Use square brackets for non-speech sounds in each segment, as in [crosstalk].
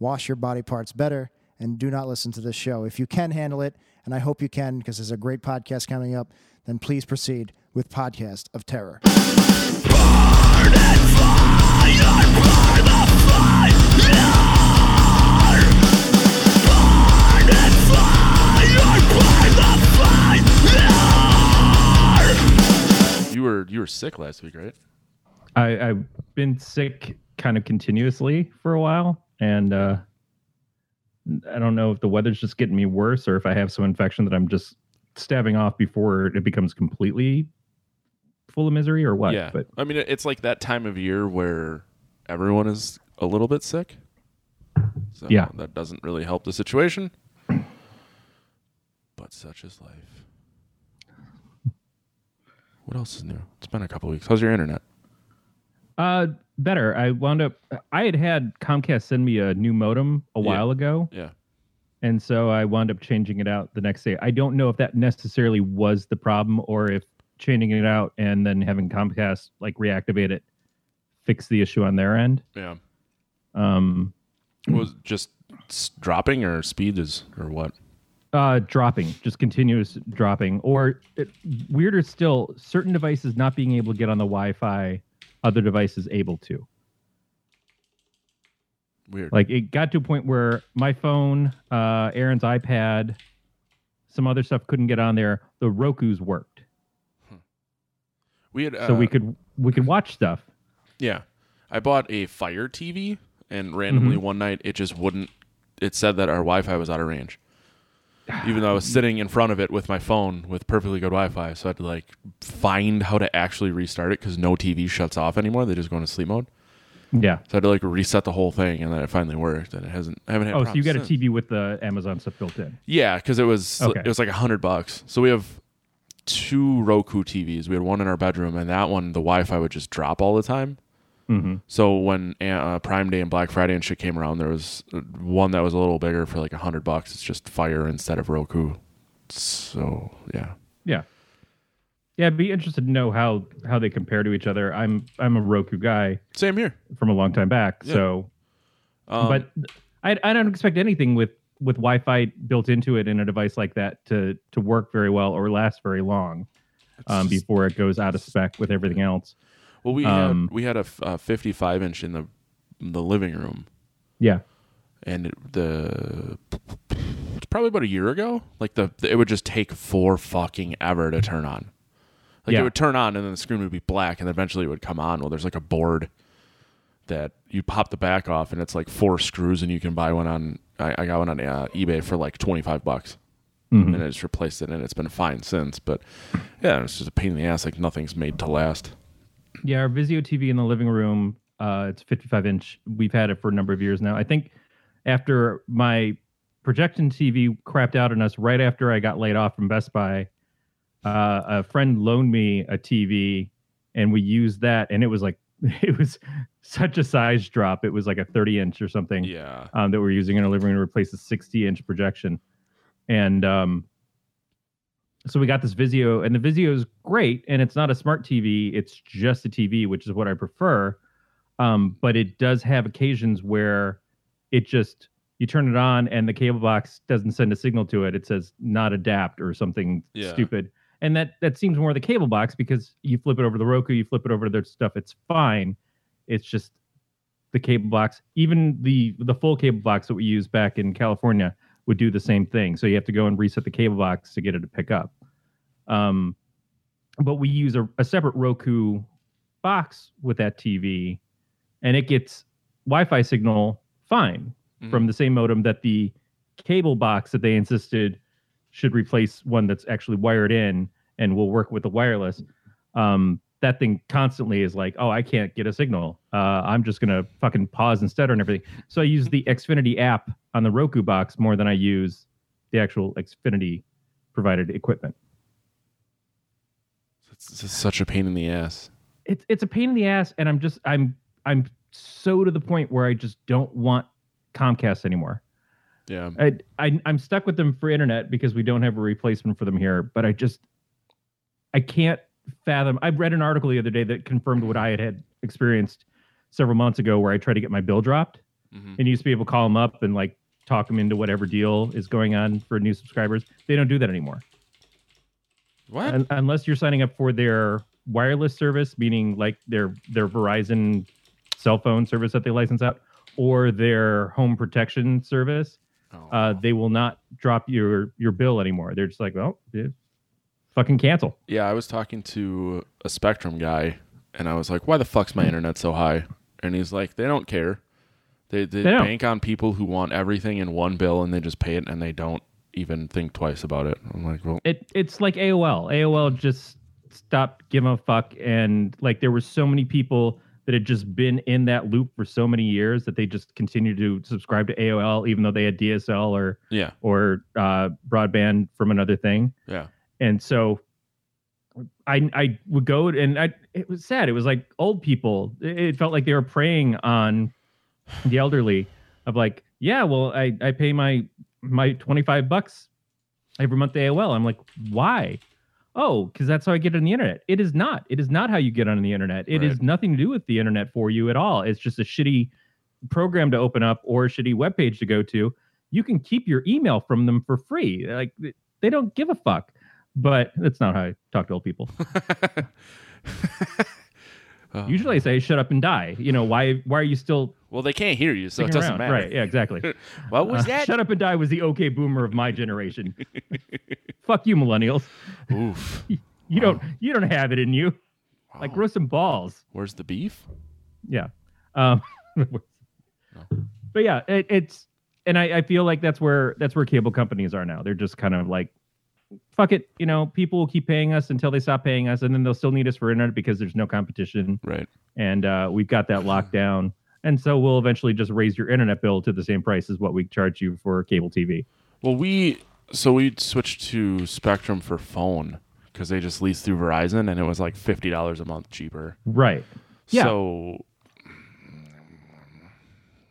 wash your body parts better and do not listen to this show. If you can handle it, and I hope you can because there's a great podcast coming up, then please proceed with Podcast of Terror. You were you were sick last week, right? I, I've been sick kind of continuously for a while, and uh, I don't know if the weather's just getting me worse or if I have some infection that I'm just stabbing off before it becomes completely full of misery or what. yeah. But I mean, it's like that time of year where everyone is a little bit sick. So Yeah. that doesn't really help the situation. But such is life. What else is new? It's been a couple weeks. How's your internet? Uh, better. I wound up. I had had Comcast send me a new modem a Yeah. while ago, Yeah. and so I wound up changing it out the next day. I don't know if that necessarily was the problem or if changing it out and then having Comcast like reactivate it fix the issue on their end. Yeah. Um, Was just dropping or speed is or what? Uh, dropping, just continuous dropping, or it, weirder still, certain devices not being able to get on the Wi-Fi, other devices able to. Weird. Like it got to a point where my phone, uh, Aaron's iPad, some other stuff couldn't get on there. The Roku's worked, we had so we uh, could we could watch stuff. Yeah. I bought a Fire TV and randomly Mm-hmm. one night it just wouldn't it said that our Wi-Fi was out of range. Even though I was [sighs] sitting in front of it with my phone with perfectly good Wi-Fi, so I had to like find how to actually restart it because no TV shuts off anymore. They just go into sleep mode. Yeah. So I had to like reset the whole thing, and then it finally worked. And it hasn't. I haven't had. Oh, so you got a since. TV with the Amazon stuff built in? Yeah, because it was Okay. it was like a hundred bucks. So we have two Roku TVs. We had one in our bedroom, and that one the Wi-Fi would just drop all the time. Mm-hmm. So when uh, Prime Day and Black Friday and shit came around, there was uh, one that was a little bigger for like a hundred bucks. It's just Fire instead of Roku. So yeah, Yeah. Yeah, I'd be interested to know how how they compare to each other. I'm I'm a Roku guy same here. from a long time back, Yeah. so Um, but I, I don't expect anything with with Wi-Fi built into it in a device like that to to work very well or last very long um, before it goes out of spec with everything else. Well, we um, had we had a, a 55 inch in the in the living room, Yeah, and it, the it's probably about a year ago. Like the, it would just take four fucking ever to turn on. Like Yeah. it would turn on, and then the screen would be black, and eventually it would come on. Well, there's like a board that you pop the back off, and it's like four screws, and you can buy one on. I, I got one on uh, eBay for like 25 bucks. Mhm. and I just replaced it, and it's been fine since. But yeah, it's just a pain in the ass. Like nothing's made to last. Yeah. Our Vizio TV in the living room, uh, it's 55 inch. We've had it for a number of years now. I think after my projection TV crapped out on us right after I got laid off from Best Buy, uh, a friend loaned me a TV, and we used that, and it was like [laughs] it was such a size drop. It was like a 30 inch or something Yeah, um, that we're using in our living room to replace a 60 inch projection. And um, so we got this Vizio, and the Vizio is great, and it's not a smart TV; it's just a TV, which is what I prefer. Um, but it does have occasions where it just you turn it on and the cable box doesn't send a signal to it. It says not adapt or something Yeah. stupid. And that that seems more the cable box because you flip it over to the Roku, you flip it over to their stuff, it's fine. It's just the cable box, even the the full cable box that we use back in California would do the same thing. So you have to go and reset the cable box to get it to pick up. Um, but we use a, a separate Roku box with that TV, and it gets Wi-Fi signal fine Mhm. from the same modem that the cable box that they insisted should replace one that's actually wired in and will work with the wireless. Um, that thing constantly is like, oh, I can't get a signal. Uh, I'm just gonna fucking pause and stutter and everything. So I use the Xfinity app on the Roku box more than I use the actual Xfinity provided equipment. It's, it's such a pain in the ass. It's it's a pain in the ass, and I'm just I'm I'm so to the point where I just don't want Comcast anymore. Yeah. I, I I'm stuck with them for internet because we don't have a replacement for them here. But I just I can't fathom. I read an article the other day that confirmed what I had had experienced several months ago, where I tried to get my bill dropped, Mhm. and used to be able to call them up and like talk them into whatever deal is going on for new subscribers. They don't do that anymore, What? Un- unless you're signing up for their wireless service, meaning like their their Verizon cell phone service that they license out, or their home protection service Oh. uh, they will not drop your your bill anymore. They're just like, well, fucking cancel. Yeah, I was talking to a Spectrum guy, and I was like, "Why the fuck's my internet so high?" And he's like, "They don't care. They they, They don't. bank on people who want everything in one bill, and they just pay it, and they don't even think twice about it." I'm like, "Well, It it's like AOL. AOL just stopped giving a fuck, and like there were so many people that had just been in that loop for so many years that they just continued to subscribe to AOL, even though they had DSL or yeah, or uh, broadband from another thing. yeah, and so I I would go and I it was sad. It was like old people. It felt like they were preying on the elderly of like, yeah, well, I I pay my my 25 bucks every month AOL. I'm like, why? Oh, because that's how I get on the internet. It is not. It is not how you get on the internet. It is Right. nothing to do with the internet for you at all. It's just a shitty program to open up or a shitty web page to go to. You can keep your email from them for free. Like they don't give a fuck. But that's not how I talk to old people. [laughs] Oh. Usually I say shut up and die. You know, why why are you still Well, they can't hear you, so it doesn't around? matter. Right, yeah, exactly. [laughs] What was Uh, that? Shut up and die was the okay boomer of my generation. [laughs] Fuck you, millennials. Oof. You don't you don't have it in you. Like grow some balls. Where's the beef? Yeah. Um, but yeah, it, it's and I, I feel like that's where that's where cable companies are now. They're just kind of like, fuck it, you know, people will keep paying us until they stop paying us, and then they'll still need us for internet because there's no competition, Right. and uh, we've got that locked [sighs] down. And so we'll eventually just raise your internet bill to the same price as what we charge you for cable TV. Well, we so we switched to Spectrum for phone because they just leased through Verizon, and it was like fifty dollars a month cheaper. Right. Yeah. So,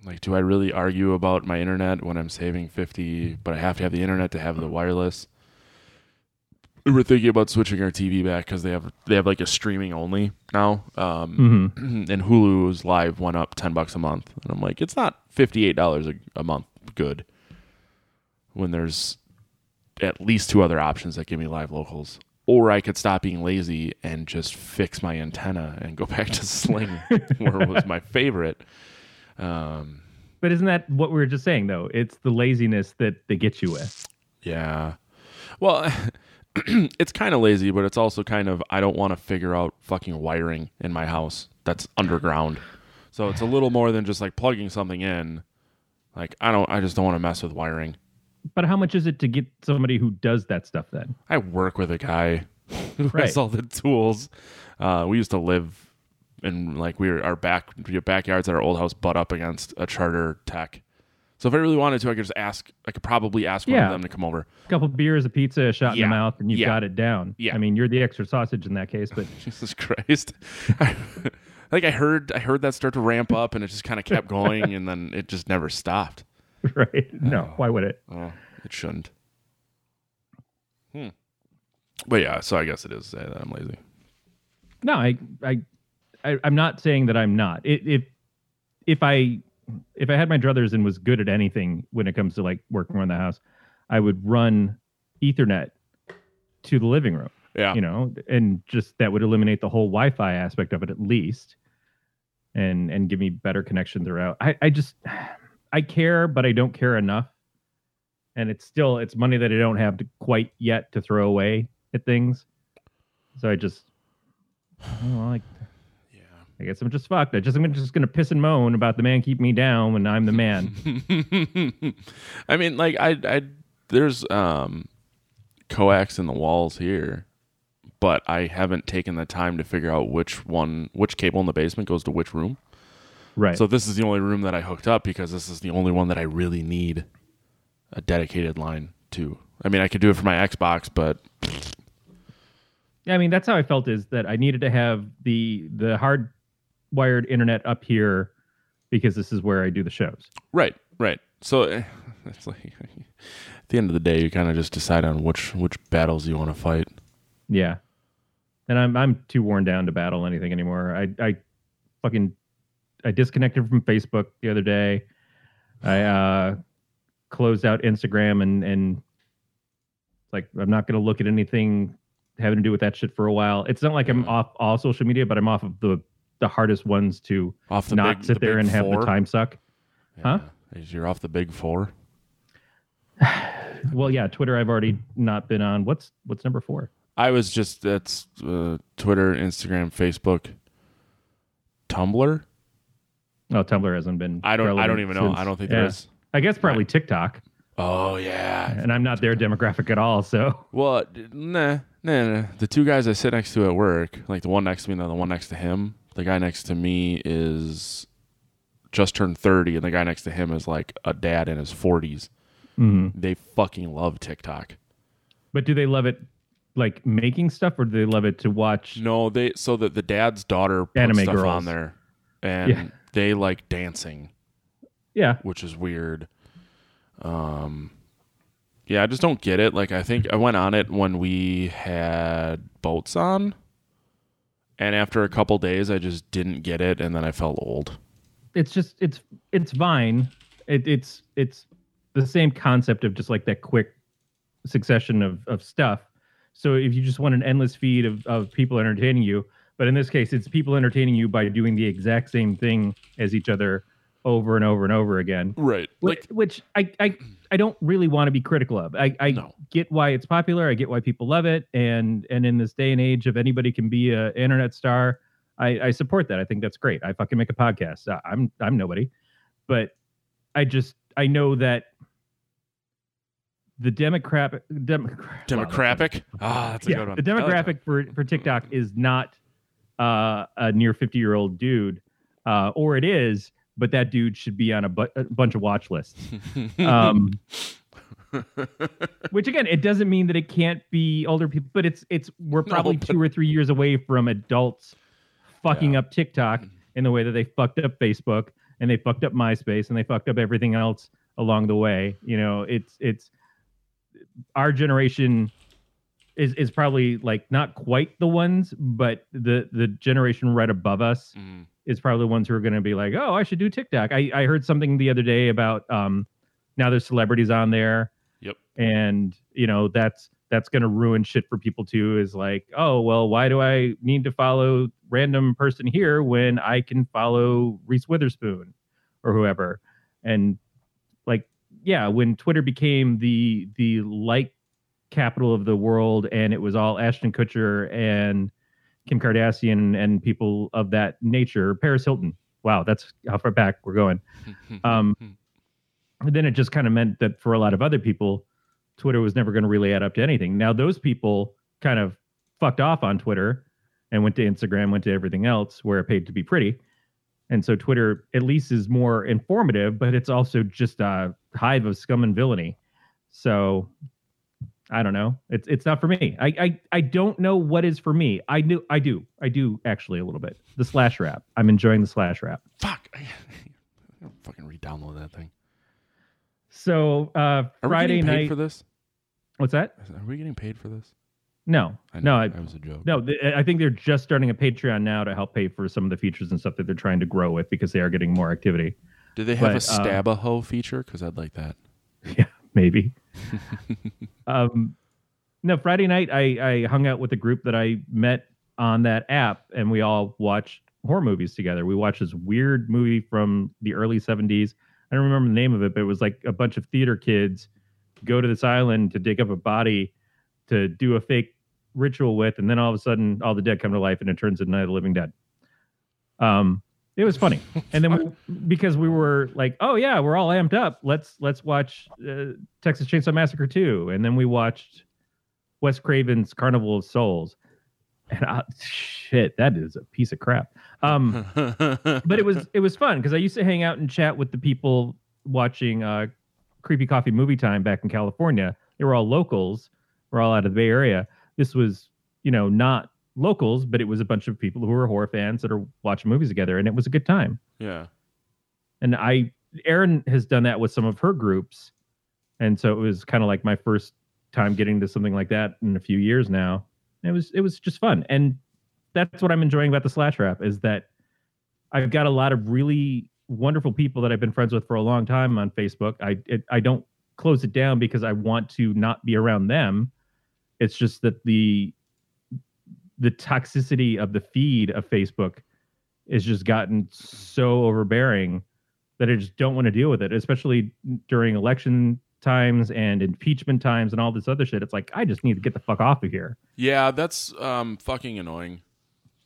like, do I really argue about my internet when I'm saving fifty, but I have to have the internet to have the wireless? We We're thinking about switching our TV back because they have they have like a streaming only now, um, hmm and Hulu's live went up ten bucks a month, and I'm like, it's not fifty eight dollars a month good when there's at least two other options that give me live locals. Or I could stop being lazy and just fix my antenna and go [laughs] back to Sling, where it was my favorite. Um, But isn't that what we were just saying though? It's the laziness that they get you with. yeah. Well, [laughs] [clears throat] it's kind of lazy, but it's also kind of I don't want to figure out fucking wiring in my house that's underground. So it's a little more than just like plugging something in. Like I don't, I just don't want to mess with wiring. But how much is it to get somebody who does that stuff then? I work with a guy [laughs] who Right. has all the tools. Uh, we used to live in like we were our back backyards at our old house butt up against a charter tech. So if I really wanted to, I could just ask. I could probably ask one Yeah. of them to come over. A couple beers, a pizza, a shot in the mouth, and you've Yeah. got it down. Yeah. I mean, you're the extra sausage in that case, but [laughs] Jesus Christ! [laughs] like I heard, I heard that start to ramp up, and it just kind of kept going, and then it just never stopped. [laughs] right? No, why would it? Oh, it shouldn't. Hmm. But yeah, so I guess it is say that I'm lazy. No, I, I, I I'm not saying that I'm not. It, if if I if I had my druthers and was good at anything when it comes to like working around the house, I would run Ethernet to the living room. Yeah. you know, and just that would eliminate the whole Wi-Fi aspect of it at least, and and give me better connection throughout. I I just [sighs] I care, but I don't care enough, and it's still it's money that I don't have to quite yet to throw away at things. So I just, [sighs] I, yeah. I guess I'm just fucked. I just I'm just gonna piss and moan about the man keep me down when I'm the man. [laughs] I mean, like I, I, there's um, coax in the walls here, but I haven't taken the time to figure out which one, which cable in the basement goes to which room. Right. So this is the only room that I hooked up because this is the only one that I really need a dedicated line to. I mean, I could do it for my Xbox, but Yeah, I mean that's how I felt is that I needed to have the the hardwired internet up here because this is where I do the shows. right, right. So eh, [laughs] it's like at the end of the day, you kind of just decide on which which battles you want to fight. Yeah. And I'm I'm too worn down to battle anything anymore. I I fucking I disconnected from Facebook the other day. I uh closed out Instagram and and like I'm not going to look at anything having to do with that shit for a while. It's not like I'm off all social media, but I'm off of the the hardest ones to Off the not big, sit the there and have the time suck. Huh? Yeah. You're off the big four. [sighs] Well, yeah, Twitter I've already not been on. What's what's number 4? I was just that's uh, Twitter, Instagram, Facebook, Tumblr. Oh, Tumblr hasn't been I don't. I don't even know. I don't think yeah. there is. I guess probably TikTok. Oh yeah. and I'm not their demographic at all. So Well, nah, nah, nah. The two guys I sit next to at work, like the one next to me and the one next to him, the guy next to me is just turned 30, and the guy next to him is like a dad in his 40s. They fucking love TikTok. but do they love it like making stuff, or do they love it to watch? No, they so that the dad's daughter puts Anime stuff girls. on there, and Yeah. they like dancing, Yeah, which is weird. Um, yeah, I just don't get it. Like, I think I went on it when we had boats on, and after a couple days, I just didn't get it, and then I felt old. it's just it's it's Vine. It, it's it's the same concept of just like that quick succession of of stuff. So if you just want an endless feed of of people entertaining you, but in this case, it's people entertaining you by doing the exact same thing as each other over and over and over again. Right. which, which I, I I don't really want to be critical of. I, I No. get why it's popular. I get why people love it, and and in this day and age of anybody can be a internet star, I, I support that. I think that's great. I fucking make a podcast. I- I'm I'm nobody, but I just I know that the democratic dem, demographic. Ah, that's a yeah, good one. the I like demographic for for TikTok is not uh, a near 50 year old dude, uh, or it is, but that dude should be on a, bu- a bunch of watch lists. [laughs] Um, which again, it doesn't mean that it can't be older people, but it's it's we're probably but- two or three years away from adults fucking up TikTok in the way that they fucked up Facebook and they fucked up MySpace and they fucked up everything else along the way. You know, it's it's our generation is is probably like not quite the ones, but the the generation right above us Mhm. Is probably the ones who are going to be like, oh, I should do TikTok. I, I heard something the other day about um, now there's celebrities on there. Yep. And you know that's that's going to ruin shit for people too. Is like, oh well, why do I need to follow random person here when I can follow Reese Witherspoon or whoever? And like, yeah, when Twitter became the the like capital of the world, and it was all Ashton Kutcher and Kim Kardashian and people of that nature. Paris Hilton. Wow, that's how far back we're going. [laughs] Um, and then it just kind of meant that for a lot of other people, Twitter was never going to really add up to anything. Now those people kind of fucked off on Twitter and went to Instagram, went to everything else where it paid to be pretty. And so Twitter at least is more informative, but it's also just a hive of scum and villainy. So I don't know. It's it's not for me. I I, I don't know what is for me. I do I do I do actually a little bit. The Slasher app. I'm enjoying the Slasher app. Fuck. [laughs] I gotta fucking re-download that thing. So uh, Are we Friday getting paid night. for this? What's that? Are we getting paid for this? No, I no, know, I, that was a joke. no. th- I think they're just starting a Patreon now to help pay for some of the features and stuff that they're trying to grow with because they are getting more activity. Do they have a but, uh, stab a hoe feature? Because I'd like that. [laughs] Yeah, maybe. [laughs] um, no, Friday night I I hung out with a group that I met on that app, and we all watched horror movies together. We watched this weird movie from the early '70s. I don't remember the name of it, but it was like a bunch of theater kids go to this island to dig up a body to do a fake ritual with, and then all of a sudden, all the dead come to life, and it turns into Night of the Living Dead. Um, it was funny, and then we, [laughs] because we were like, oh yeah, we're all amped up. Let's let's watch uh, Texas Chainsaw Massacre 2, and then we watched Wes Craven's Carnival of Souls, and I, shit, that is a piece of crap. Um, [laughs] but it was it was fun because I used to hang out and chat with the people watching uh, Creepy Coffee Movie Time back in California. They were all locals. We're all out of the Bay Area. This was, you know, not locals, but it was a bunch of people who were horror fans that are watching movies together, and it was a good time. yeah. And I, Erin has done that with some of her groups, and so it was kind of like my first time getting to something like that in a few years now. It was it was just fun, and that's what I'm enjoying about the Slasher app is that I've got a lot of really wonderful people that I've been friends with for a long time on Facebook. I it, I don't close it down because I want to not be around them. It's just that the the toxicity of the feed of Facebook is just gotten so overbearing that I just don't want to deal with it, especially during election times and impeachment times and all this other shit. It's like I just need to get the fuck off of here. Yeah, that's um fucking annoying.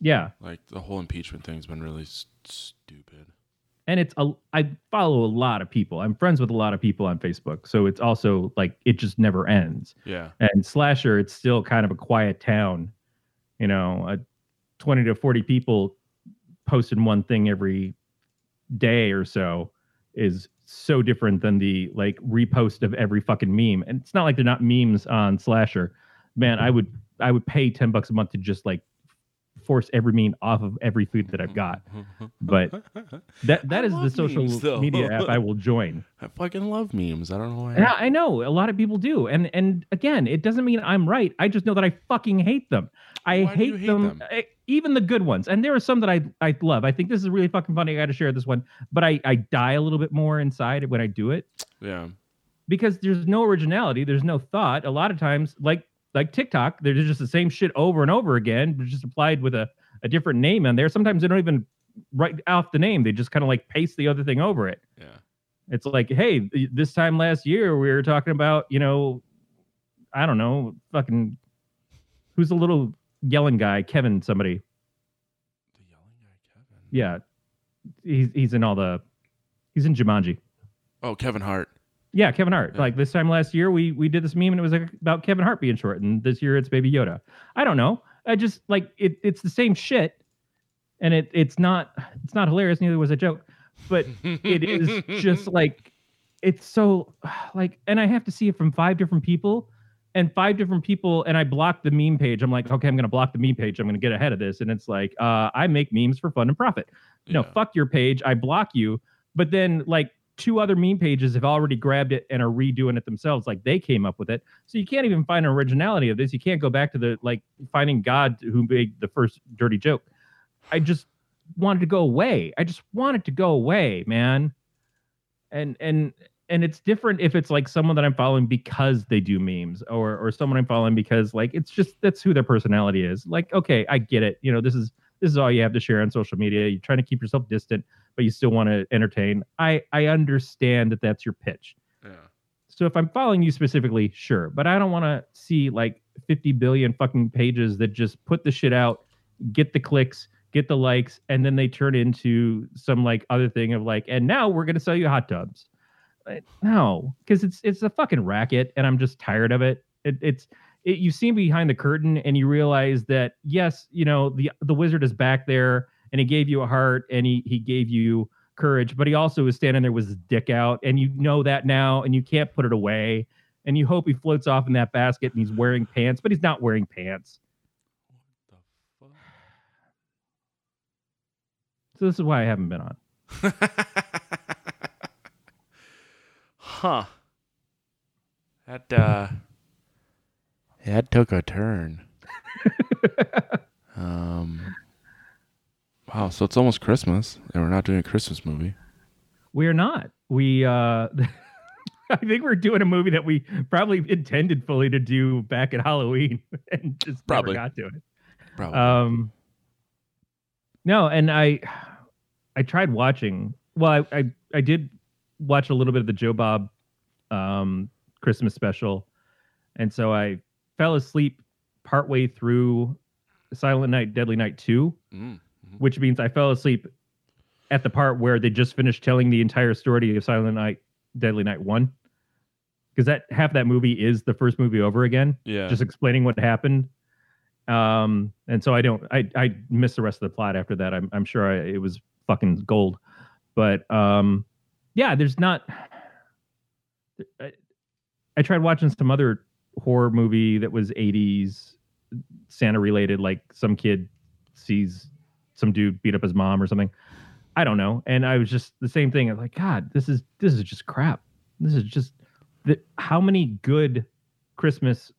Yeah, Like the whole impeachment thing's been really s- stupid. and it's a I follow a lot of people. I'm friends with a lot of people on Facebook, so it's also like it just never ends. Yeah. And slasher, it's still kind of a quiet town. You know, uh, 20 to 40 people posting one thing every day or so is so different than the like repost of every fucking meme. And it's not like they're not memes on slasher. Man, I would I would pay 10 bucks a month to just like force every meme off of every food that I've got. [laughs] But that that I is the social memes, media app I will join. [laughs] I fucking love memes. I don't know why. I, I know a lot of people do, and and again, it doesn't mean I'm right. I just know that I fucking hate them. I Why do you hate, hate them, them? eh, even the good ones. And there are some that I I love. I think this is really fucking funny. I got to share this one, but I I die a little bit more inside when I do it Yeah. because there's no originality. There's no thought. A lot of times, like like TikTok, they're just the same shit over and over again, but just applied with a a different name on there. Sometimes they don't even write off the name. They just kind of like paste the other thing over it. Yeah. It's like, hey, this time last year we were talking about, you know, I don't know, fucking who's a little yelling guy, Kevin somebody. The yelling guy, Kevin. Yeah. He's he's in all the he's in Jumanji. Oh, Kevin Hart. Yeah, Kevin Hart. Yeah. Like this time last year we we did this meme and it was like about Kevin Hart being short and this year it's Baby Yoda. I don't know. I just like it it's the same shit and it it's not it's not hilarious neither was a joke. But it is [laughs] just like it's so like and i have to see it from five different people and five different people and i block the meme page. I'm like okay i'm going to block the meme page. I'm going to get ahead of this. And it's like uh, i make memes for fun and profit. No Yeah. fuck your page. I block you. But then like two other meme pages have already grabbed it and are redoing it themselves. Like they came up with it. So you can't even find an originality of this. You can't go back to the like finding god who made the first dirty joke. I just wanted to go away. I just wanted to go away man. And and and it's different if it's like someone that I'm following because they do memes or or someone I'm following because like it's just that's who their personality is. Like, okay, I get it. You know, this is this is all you have to share on social media. You're trying to keep yourself distant, but you still want to entertain. I I understand that that's your pitch. Yeah. So if I'm following you specifically, sure, but I don't want to see like 50 billion fucking pages that just put the shit out, get the clicks, get the likes, and then they turn into some like other thing of like, and now we're gonna sell you hot tubs. No, because it's it's a fucking racket, and I'm just tired of it. it it's it, you see behind the curtain, and you realize that yes, you know the the wizard is back there, and he gave you a heart, and he he gave you courage, but he also was standing there with his dick out, and you know that now, and you can't put it away, and you hope he floats off in that basket, and he's wearing pants, but he's not wearing pants. So this is why I haven't been on. [laughs] huh. That uh that took a turn. [laughs] um Wow, so it's almost Christmas and we're not doing a Christmas movie. We're not. We uh [laughs] I think we're doing a movie that we probably intended fully to do back at Halloween [laughs] and just Probably. never got to it. Probably. Um No, and I I tried watching well I I, I did watch a little bit of the Joe Bob um Christmas special. And so I fell asleep partway through Silent Night Deadly Night 2 Mm. which means I fell asleep at the part where they just finished telling the entire story of Silent Night, Deadly Night One, because that half that movie is the first movie over again, Yeah. just explaining what happened. Um, and so I don't, I, I missed the rest of the plot after that. I'm, I'm sure I, it was fucking gold, but, um, yeah, there's not, I, I tried watching some other horror movie that was 80s Santa related, like some kid sees some dude beat up his mom or something. I don't know. And I was just the same thing. I was like, God, this is, this is just crap. This is just, the, how many good Christmas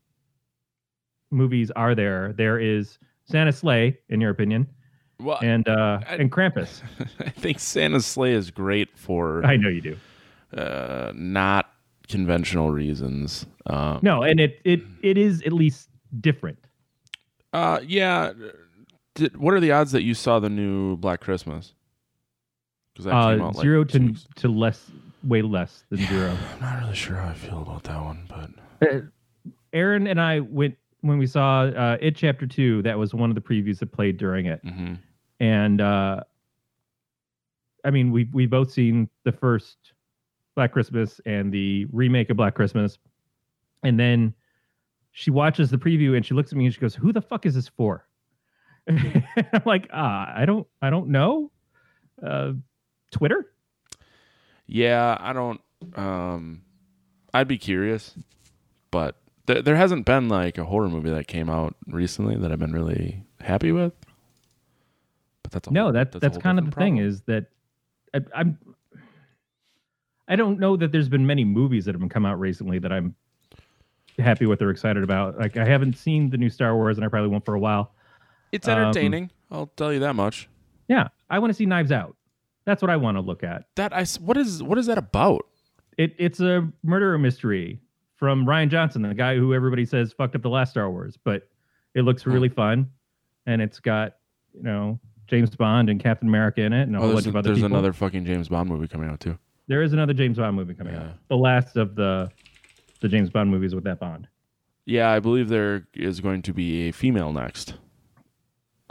movies are there? There is Santa's Slay, in your opinion, Well, and uh, I- and Krampus. [laughs] I think Santa's Slay is great for I know you do. uh, not conventional reasons. Um, No, and it it it is at least different. Uh, yeah. Did, what are the odds that you saw the new Black Christmas? Because Uh, out like zero two to to less, way less than zero. [laughs] I'm not really sure how I feel about that one, but Uh, Aaron and I went when we saw uh, it chapter two. That was one of the previews that played during it, mhm. And uh, I mean we we both seen the first Black Christmas and the remake of Black Christmas, and then she watches the preview and she looks at me and she goes, "Who the fuck is this for?" [laughs] I'm like, ah, I don't I don't know. Uh, Twitter. yeah, I don't. Um, I'd be curious, but th- there hasn't been like a horror movie that came out recently that I've been really happy with. That's no whole- that that's, whole kind of the different thing is that I, i'm i don't know that there's been many movies that have been come out recently that i'm happy with or excited about like i haven't seen the new star wars and i probably won't for a while it's um, entertaining. I'll tell you that much. yeah i want to see knives out that's what i want to look at That I what is what is that about? it, it's a murder mystery from rian johnson the guy who everybody says fucked up the last star wars but it looks Hmm. really fun and it's got you know james bond and captain america in it and a Oh, whole bunch of other things. there's people another fucking James Bond movie coming out too. There is another James Bond movie coming Yeah. out. The last of the the James Bond movies with that Bond, Yeah, I believe there is going to be a female next.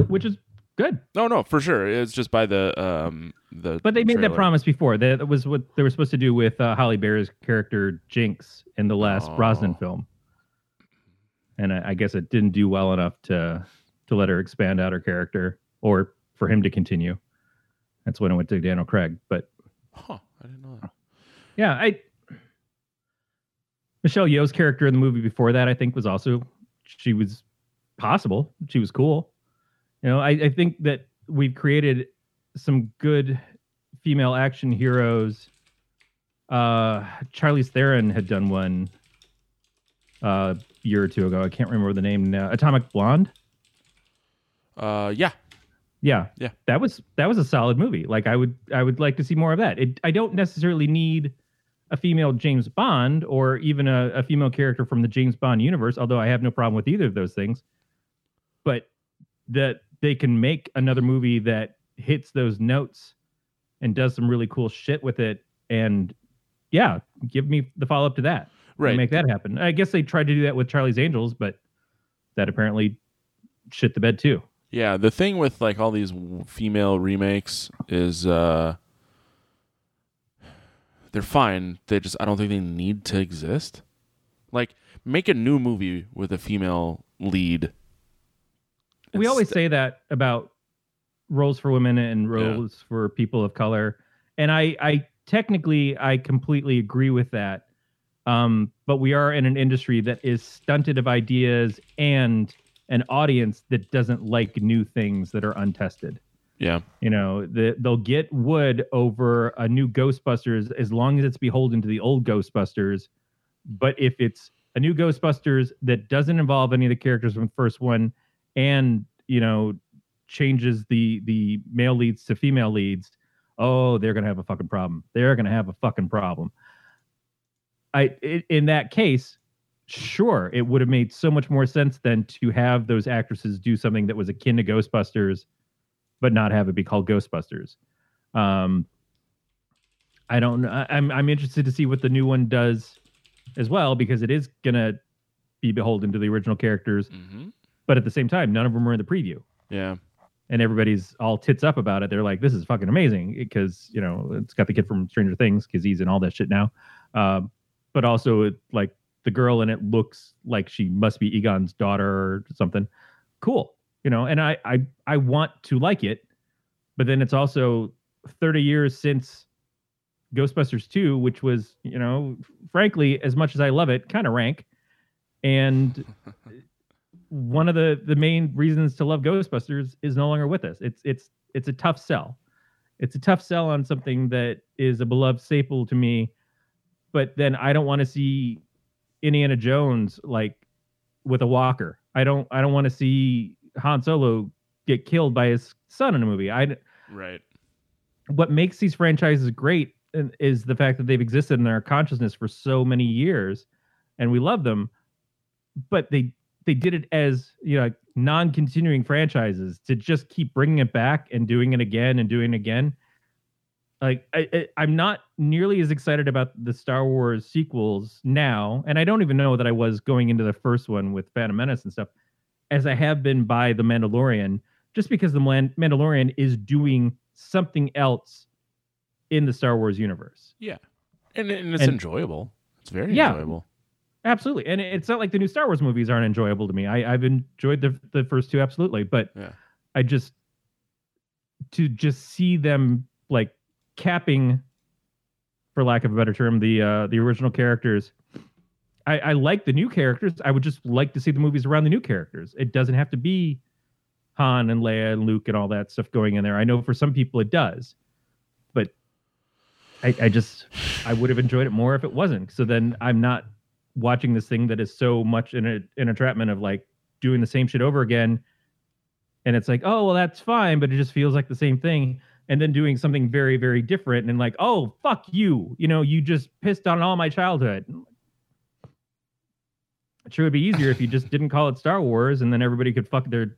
which is good. No, no, for sure. It's just by the um the. But they made that promise before. That that was what they were supposed to do with uh, Halle Berry's character Jinx in the last Oh. Brosnan film, and I, I guess it didn't do well enough to to let her expand out her character or for him to continue. That's when it went to Daniel Craig. But Huh, I didn't know that. yeah, I Michelle Yeoh's character in the movie before that, I think, was also she was possible. She was cool. You know, I, I think that we've created some good female action heroes. Uh Charlize Theron had done one uh, a year or two ago. I can't remember the name now. Atomic Blonde. Uh, yeah, Yeah. Yeah. That was that was a solid movie. Like I would I would like to see more of that. It, I don't necessarily need a female James Bond or even a, a female character from the James Bond universe, although I have no problem with either of those things. But that they can make another movie that hits those notes and does some really cool shit with it and yeah, give me the follow up to that. right. Make that happen. I guess they tried to do that with Charlie's Angels, but that apparently shit the bed too. Yeah, the thing with like all these female remakes is uh they're fine. They just I don't think they need to exist. Like make a new movie with a female lead. we always say that about roles for women and roles for people of color and i i technically i completely agree with that um but we are in an industry that is stunted of ideas and an audience that doesn't like new things that are untested. Yeah. you know the, they'll get wood over a new ghostbusters as long as it's beholden to the old ghostbusters. But if it's a new ghostbusters that doesn't involve any of the characters from the first one and you know changes the the male leads to female leads oh they're gonna have a fucking problem. They're gonna have a fucking problem. I i in that case sure it would have made so much more sense than to have those actresses do something that was akin to ghostbusters but not have it be called ghostbusters um i don't know I- i'm i'm interested to see what the new one does as well because it is gonna be beholden to the original characters Mm-hmm. but at the same time, none of them were in the preview, Yeah. and everybody's all tits up about it. They're like, "This is fucking amazing," because you know it's got the kid from Stranger Things because he's in all that shit now. Um, but also, it, like the girl and it looks like she must be Egon's daughter or something. cool, you know, and I I I want to like it, but then it's also 30 years since Ghostbusters 2, which was, you know, frankly, as much as I love it, kind of rank. And [laughs] one of the the main reasons to love Ghostbusters is no longer with us. It's it's it's a tough sell. It's a tough sell on something that is a beloved staple to me, but then I don't want to see Indiana Jones like with a walker. I don't I don't want to see Han Solo get killed by his son in a movie. I Right. what makes these franchises great is the fact that they've existed in our consciousness for so many years and we love them but they they did it as you know non-continuing franchises to just keep bringing it back and doing it again and doing it again like I, I, i'm not nearly as excited about the star wars sequels now and i don't even know that i was going into the first one with phantom menace and stuff as i have been by the mandalorian just because the mandalorian is doing something else in the Star Wars universe. Yeah. And, and it's And- enjoyable. It's very Yeah. enjoyable. Absolutely. And it's not like the new Star Wars movies aren't enjoyable to me. I, I've enjoyed the the first two absolutely, but Yeah. I just to just see them like capping, for lack of a better term, the uh the original characters. I, I like the new characters. I would just like to see the movies around the new characters. It doesn't have to be Han and Leia and Luke and all that stuff going in there. I know for some people it does, but I, I just I would have enjoyed it more if it wasn't. So then I'm not watching this thing that is so much in a in a trapment of like doing the same shit over again. And it's like, oh well, that's fine, but it just feels like the same thing. And then doing something very, very different and like, oh fuck you. You know, you just pissed on all my childhood. It sure would be easier if you just didn't call it Star Wars and then everybody could fuck their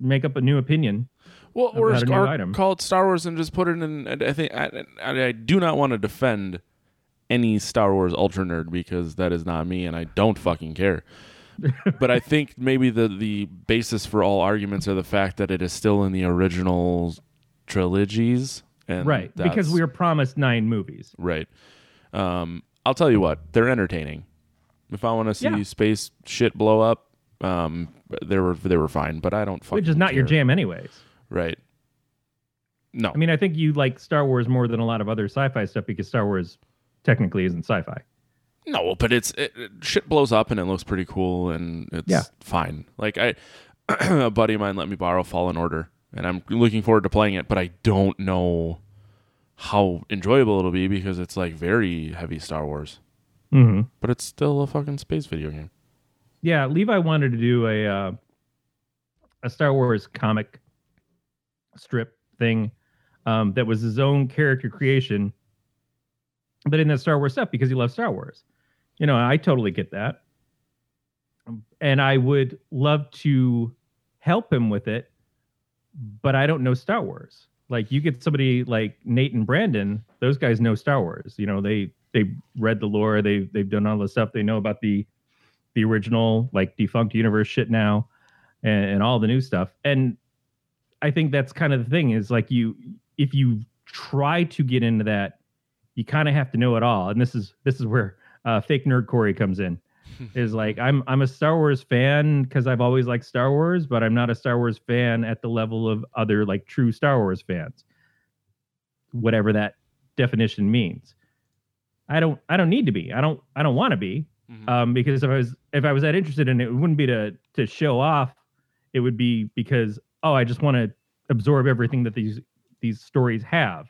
make up a new opinion. Well, or, a new or item. call it Star Wars and just put it in. I think I, I, I do not want to defend any Star Wars ultra nerd because that is not me, and I don't fucking care. [laughs] but I think maybe the the basis for all arguments are the fact that it is still in the original trilogies, and right. Because we were promised nine movies. right. Um, I'll tell you what, they're entertaining. If I want to see Yeah. space shit blow up, um, they were they were fine. But I don't fucking Which is not your jam anyways. right? No, I mean, I think you like Star Wars more than a lot of other sci-fi stuff because Star Wars technically isn't sci-fi. No, but it's it, it- shit blows up and it looks pretty cool and it's Yeah. fine. Like I, [clears throat] a buddy of mine let me borrow Fallen Order and I'm looking forward to playing it, but I don't know how enjoyable it'll be because it's like very heavy Star Wars, Mm-hmm. but it's still a fucking space video game. Yeah, Levi wanted to do a uh, a Star Wars comic strip thing um, that was his own character creation, but in that Star Wars stuff because he loves Star Wars. You know, I totally get that, and I would love to help him with it, but I don't know Star Wars. Like you get somebody like Nate and Brandon; those guys know Star Wars. You know, they they read the lore, they they've done all the stuff, they know about the the original like defunct universe shit now and, and all the new stuff and i think that's kind of the thing is like you if you try to get into that you kind of have to know it all and this is this is where uh, fake nerd corey comes in is like i'm i'm a star wars fan because i've always liked star wars but i'm not a star wars fan at the level of other like true star wars fans whatever that definition means i don't i don't need to be i don't i don't want to be um, because if I was if I was that interested in it, it wouldn't be to to show off. It would be because oh, I just want to absorb everything that these these stories have.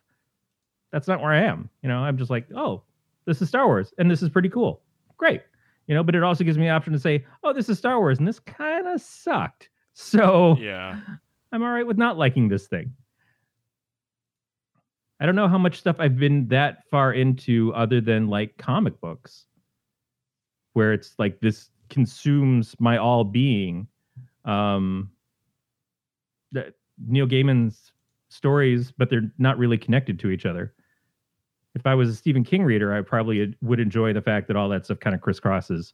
That's not where I am. You know, I'm just like, oh, this is Star Wars, and this is pretty cool. Great. You know, but it also gives me the option to say, oh, this is Star Wars, and this kind of sucked. So Yeah, I'm all right with not liking this thing. I don't know how much stuff I've been that far into other than like comic books, where it's like this consumes my all being. Um, that Neil Gaiman's stories, but they're not really connected to each other. If I was a Stephen King reader, I probably would enjoy the fact that all that stuff kind of crisscrosses.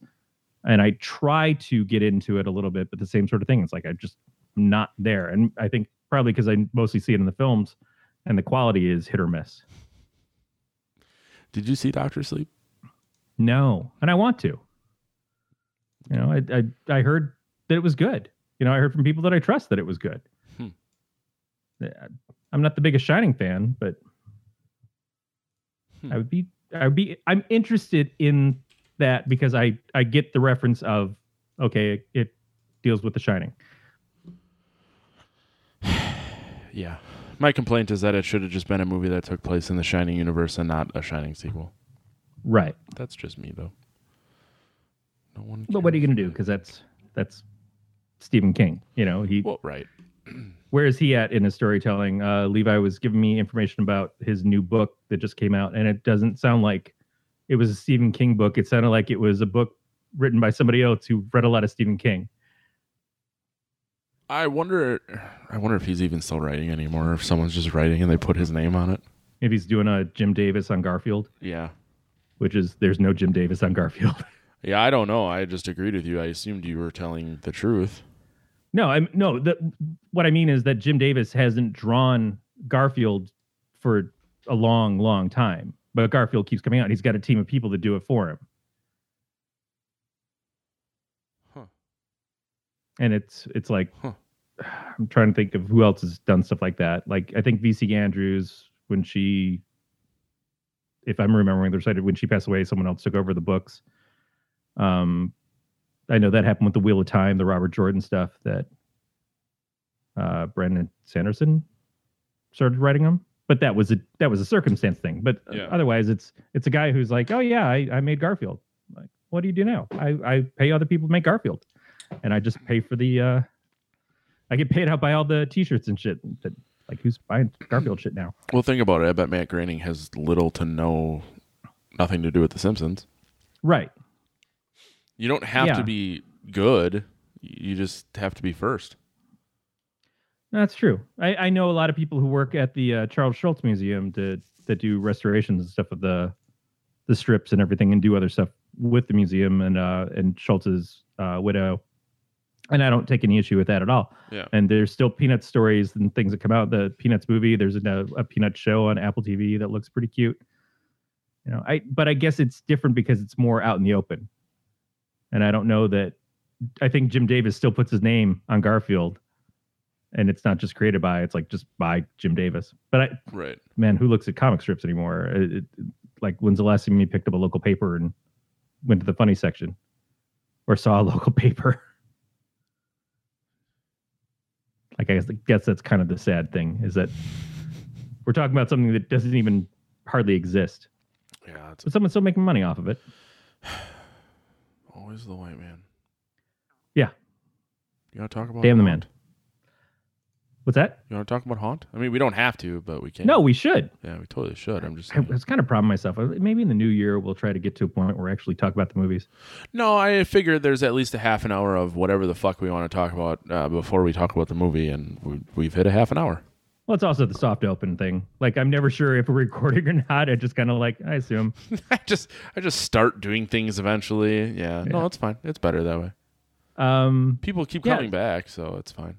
And I try to get into it a little bit, but the same sort of thing. It's like I just not there. And I think probably because I mostly see it in the films and the quality is hit or miss. did you see Doctor Sleep? No. And I want to. You know, I I, I heard that it was good. you know, I heard from people that I trust that it was good. Hmm. I'm not the biggest Shining fan, but Hmm. I would be. I would be. I'm interested in that because I I get the reference of okay, it, it deals with The Shining. [sighs] Yeah. My complaint is that it should have just been a movie that took place in the Shining universe and not a Shining sequel. Right. That's just me, though. No one. But what are you going to do? Because that's that's Stephen King. You know, he Well, right. [clears throat] where is he at in his storytelling? Uh, Levi was giving me information about his new book that just came out, and it doesn't sound like it was a Stephen King book. It sounded like it was a book written by somebody else who read a lot of Stephen King. I wonder. I wonder if he's even still writing anymore. Or if someone's just writing and they put his name on it. If he's doing a Jim Davis on Garfield, Yeah. which is there's no Jim Davis on Garfield. [laughs] Yeah, I don't know. I just agreed with you. I assumed you were telling the truth. No, I'm no. The, what I mean is that Jim Davis hasn't drawn Garfield for a long, long time, but Garfield keeps coming out. He's got a team of people that do it for him. Huh. and it's it's like Huh. [sighs] I'm trying to think of who else has done stuff like that. Like I think VC Andrews when she, if I'm remembering the right, when she passed away, someone else took over the books. Um, I know that happened with the Wheel of Time, the Robert Jordan stuff that uh, Brandon Sanderson started writing them. But that was a that was a circumstance thing. But Yeah. otherwise, it's it's a guy who's like, oh yeah, I, I made Garfield. Like, what do you do now? I, I pay other people to make Garfield, and I just pay for the. uh I get paid out by all the T-shirts and shit. That, like, who's buying Garfield shit now? Well, think about it. I bet Matt Groening has little to no, nothing to do with The Simpsons. Right. You don't have Yeah. to be good. You just have to be first. That's true. I, I know a lot of people who work at the uh, Charles Schulz Museum to that do restorations and stuff of the the strips and everything, and do other stuff with the museum and uh, and Schulz's uh, widow. And I don't take any issue with that at all. Yeah. And there's still Peanuts stories and things that come out. The Peanuts movie. There's a, a Peanuts show on Apple TV that looks pretty cute. You know, I but I guess it's different because it's more out in the open. And I don't know that. I think Jim Davis still puts his name on Garfield and it's not just created by it's like just by Jim Davis. But I Right. man, who looks at comic strips anymore? It, it, like when's the last time you picked up a local paper and went to the funny section or saw a [laughs] local paper? Like I guess, I guess that's kind of the sad thing is that we're talking about something that doesn't even hardly exist, Yeah. It's but someone's still making money off of it. [sighs] [sighs] [sighs] always the white man. Yeah. You want to talk about Damn the man. What's that? You want to talk about Haunt? I mean, we don't have to, but we can. No, we should. Yeah, we totally should. I'm just I saying. was kind of proud of myself. Maybe in the new year we'll try to get to a point where we actually talk about the movies. No, I figured there's at least a half an hour of whatever the fuck we want to talk about uh, before we talk about the movie, and we, we've hit a half an hour. Well, it's also the soft open thing. Like I'm never sure if we're [laughs] recording or not. I just kind of like I assume. [laughs] I just I just start doing things eventually. Yeah, no, it's fine. It's better that way. Um, People keep Yeah. coming back, so it's fine.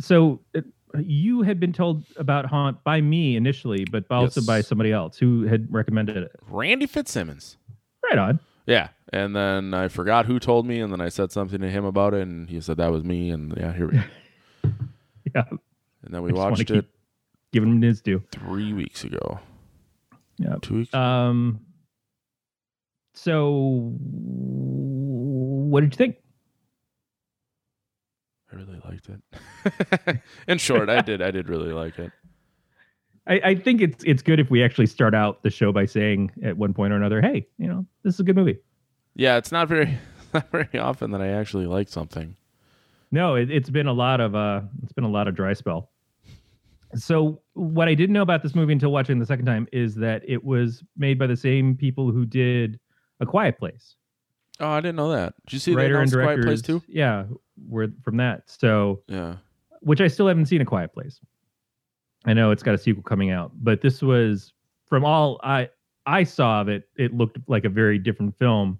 so uh, you had been told about Haunt by me initially, but also Yes. by somebody else who had recommended it. Randy Fitzsimmons. Right on. Yeah, and then I forgot who told me, and then I said something to him about it, and he said that was me, and yeah, here we go. [laughs] Yeah, And then we I just wanna watched it giving him his due. three weeks ago. Yeah. Two weeks. Um. So, what did you think? I really liked it. [laughs] In short, I did. I did really like it. I, I think it's it's good if we actually start out the show by saying at one point or another, "Hey, you know, this is a good movie." Yeah, it's not very, [laughs] not very often that I actually like something. No, it, it's been a lot of uh, it's been a lot of dry spell. So what I didn't know about this movie until watching the second time is that it was made by the same people who did A Quiet Place. Oh, I didn't know that. Did you see Writer and Quiet Place too? yeah, were from that. So Yeah. which I still haven't seen A Quiet Place. I know it's got a sequel coming out, but this was from all I I saw of it, it looked like a very different film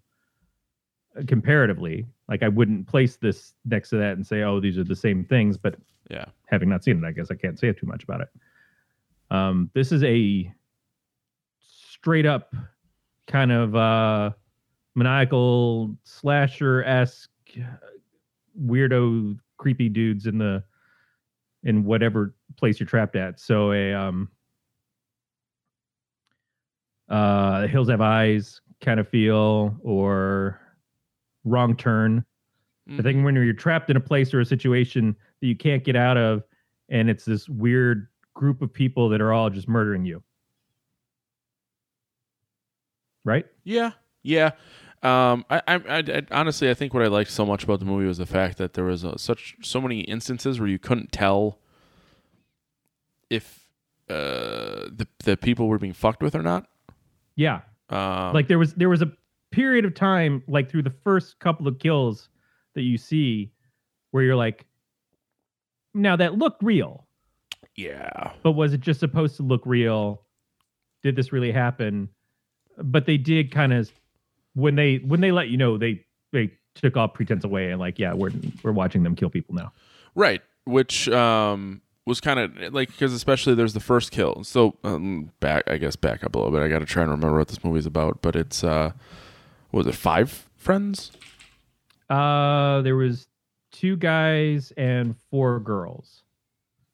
uh, comparatively. Like I wouldn't place this next to that and say, "Oh, these are the same things," but Yeah. having not seen it, I guess I can't say too much about it. Um, this is a straight up kind of uh, maniacal slasher esque weirdo creepy dudes in the in whatever place you're trapped at. So a um uh Hills Have Eyes kind of feel or Wrong Turn. I Mm-hmm. think when you're trapped in a place or a situation that you can't get out of, and it's this weird group of people that are all just murdering you. Right? Yeah, yeah. Um, I, I, I, I- honestly, I think what I liked so much about the movie was the fact that there was uh such so many instances where you couldn't tell if uh, the the people were being fucked with or not. Yeah. Um, like there was there was a period of time like through the first couple of kills that you see where you're like now that looked real yeah, but was it just supposed to look real did this really happen but they did kind of when they when they let you know they they took all pretense away and like yeah we're we're watching them kill people now right. Which um was kind of like because especially there's the first kill. So um, back, I guess back up a little bit. I got to try and remember what this movie's about. But it's uh, was it five friends? Uh there was two guys and four girls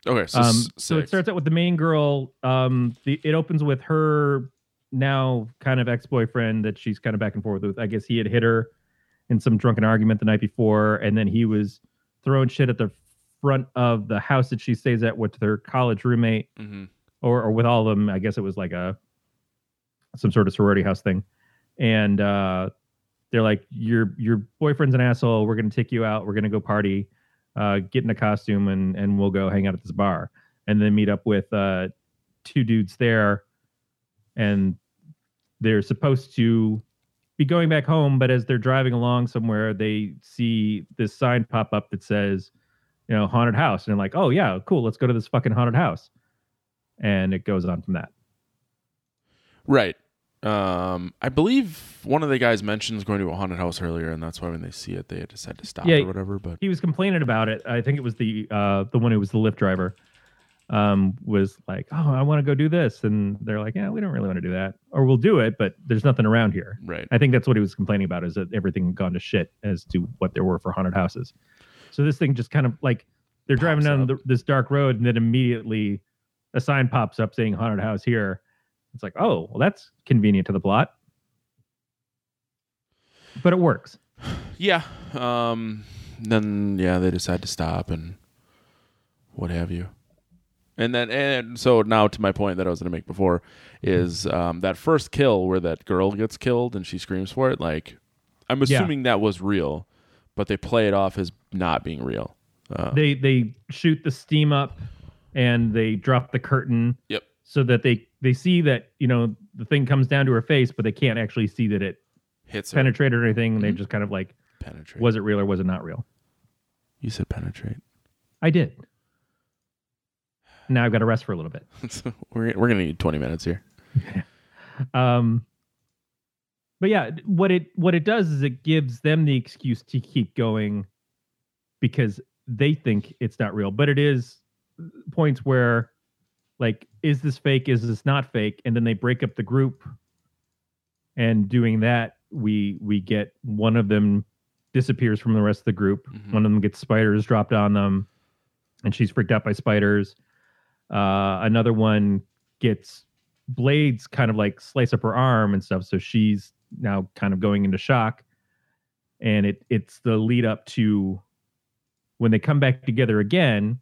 Okay, so um, so it starts out with the main girl. Um, the it opens with her now kind of ex boyfriend that she's kind of back and forth with. I guess he had hit her in some drunken argument the night before, and then he was throwing shit at the front of the house that she stays at with her college roommate, Mhm. or or with all of them. I guess it was like a some sort of sorority house thing, and uh, they're like, "Your your boyfriend's an asshole. We're gonna take you out. We're gonna go party." uh, get in a costume and and we'll go hang out at this bar and then meet up with uh, two dudes there and they're supposed to be going back home but as they're driving along somewhere they see this sign pop up that says you know haunted house and they're like oh yeah cool let's go to this fucking haunted house and it goes on from that Right. Um, I believe one of the guys mentions going to a haunted house earlier, and that's why when they see it, they decide to stop Yeah. or whatever. But he was complaining about it. I think it was the uh the one who was the Lyft driver. Um, was like, oh, I want to go do this, and they're like, yeah, we don't really want to do that, or we'll do it, but there's nothing around here. right, I think that's what he was complaining about is that everything had gone to shit as to what there were for haunted houses. So this thing just kind of like they're driving down the, this dark road, and then immediately a sign pops up saying haunted house here. It's like, oh, well, that's convenient to the plot, but it works. yeah. Um, then yeah, they decide to stop and what have you. And then and so now to my point that I was going to make before is um, that first kill where that girl gets killed and she screams for it. Like I'm Yeah. assuming that was real, but they play it off as not being real. Uh, they they shoot the steam up and they drop the curtain Yep. so that they they see that you know the thing comes down to her face but they can't actually see that it hits her, penetrated or anything and they Mhm. just kind of like penetrate. was it real or was it not real you said penetrate? i did now i've got to rest for a little bit [laughs] we're we're gonna need 20 minutes here. [laughs] um but yeah what it what it does is it gives them the excuse to keep going because they think it's not real but it is points where like is this fake? Is this not fake? And then they break up the group. And doing that we we get one of them disappears from the rest of the group. Mhm. one of them gets spiders dropped on them and she's freaked out by spiders. Uh another one gets blades kind of like slice up her arm and stuff. So she's now kind of going into shock. And it it's the lead up to when they come back together again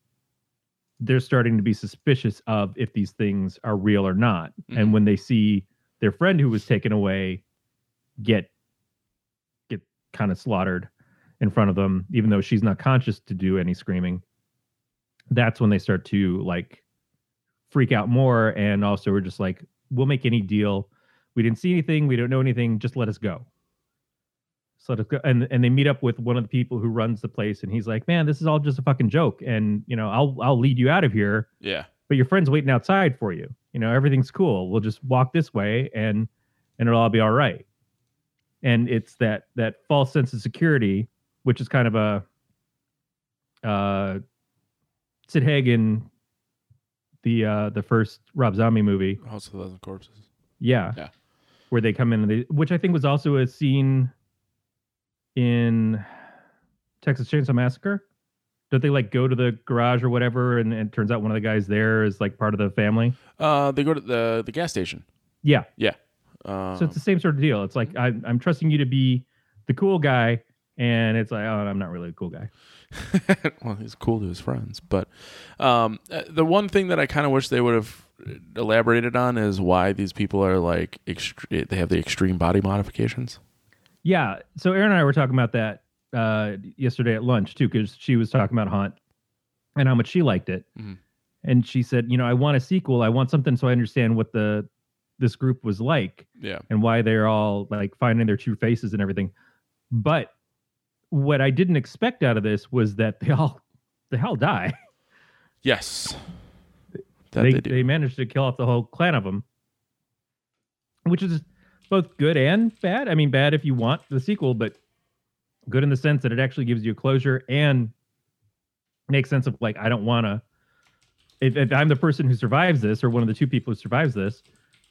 they're starting to be suspicious of if these things are real or not. Mhm. and when they see their friend who was taken away get get kind of slaughtered in front of them even though she's not conscious to do any screaming that's when they start to like freak out more and also we're just like we'll make any deal. We didn't see anything. We don't know anything. Just let us go so and and they meet up with one of the people who runs the place and he's like man this is all just a fucking joke and you know i'll i'll lead you out of here Yeah. but your friend's waiting outside for you you know everything's cool we'll just walk this way and and it'll all be all right and it's that that false sense of security which is kind of a uh sid haig in the uh the first rob zombie movie House of a Thousand Corpses. yeah. Yeah. Where they come in and they, which I think was also a scene in Texas Chainsaw Massacre. Don't they like go to the garage or whatever, and, and it turns out one of the guys there is like part of the family? Uh, they go to the the gas station. Yeah. Yeah. Um, So it's the same sort of deal. It's like I, I'm trusting you to be the cool guy, and it's like, oh, I'm not really a cool guy. [laughs] well, he's cool to his friends, but um, uh, the one thing that I kind of wish they would have elaborated on is why these people are like extre- they have the extreme body modifications. Yeah. So Erin and I were talking about that uh, yesterday at lunch too, because she was talking about Haunt and how much she liked it, Mhm. and she said, you know, I want a sequel. I want something so I understand what the this group was like Yeah. and why they're all like finding their true faces and everything. But what I didn't expect out of this was that they all they all die. Yes. That they they, they managed to kill off the whole clan of them, which is both good and bad. I mean, bad if you want the sequel, but good in the sense that it actually gives you a closure and makes sense of like I don't want to. If, if I'm the person who survives this, or one of the two people who survives this,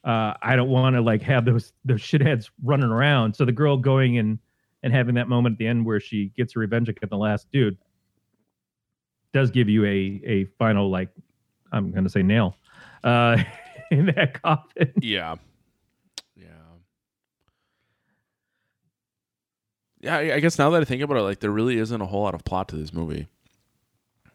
uh, I don't want to like have those those shitheads running around. So the girl going and and having that moment at the end where she gets her revenge against the last dude does give you a a final like I'm to say nail uh, [laughs] in that coffin. Yeah. Yeah, I I guess now that I think about it, like there really isn't a whole lot of plot to this movie.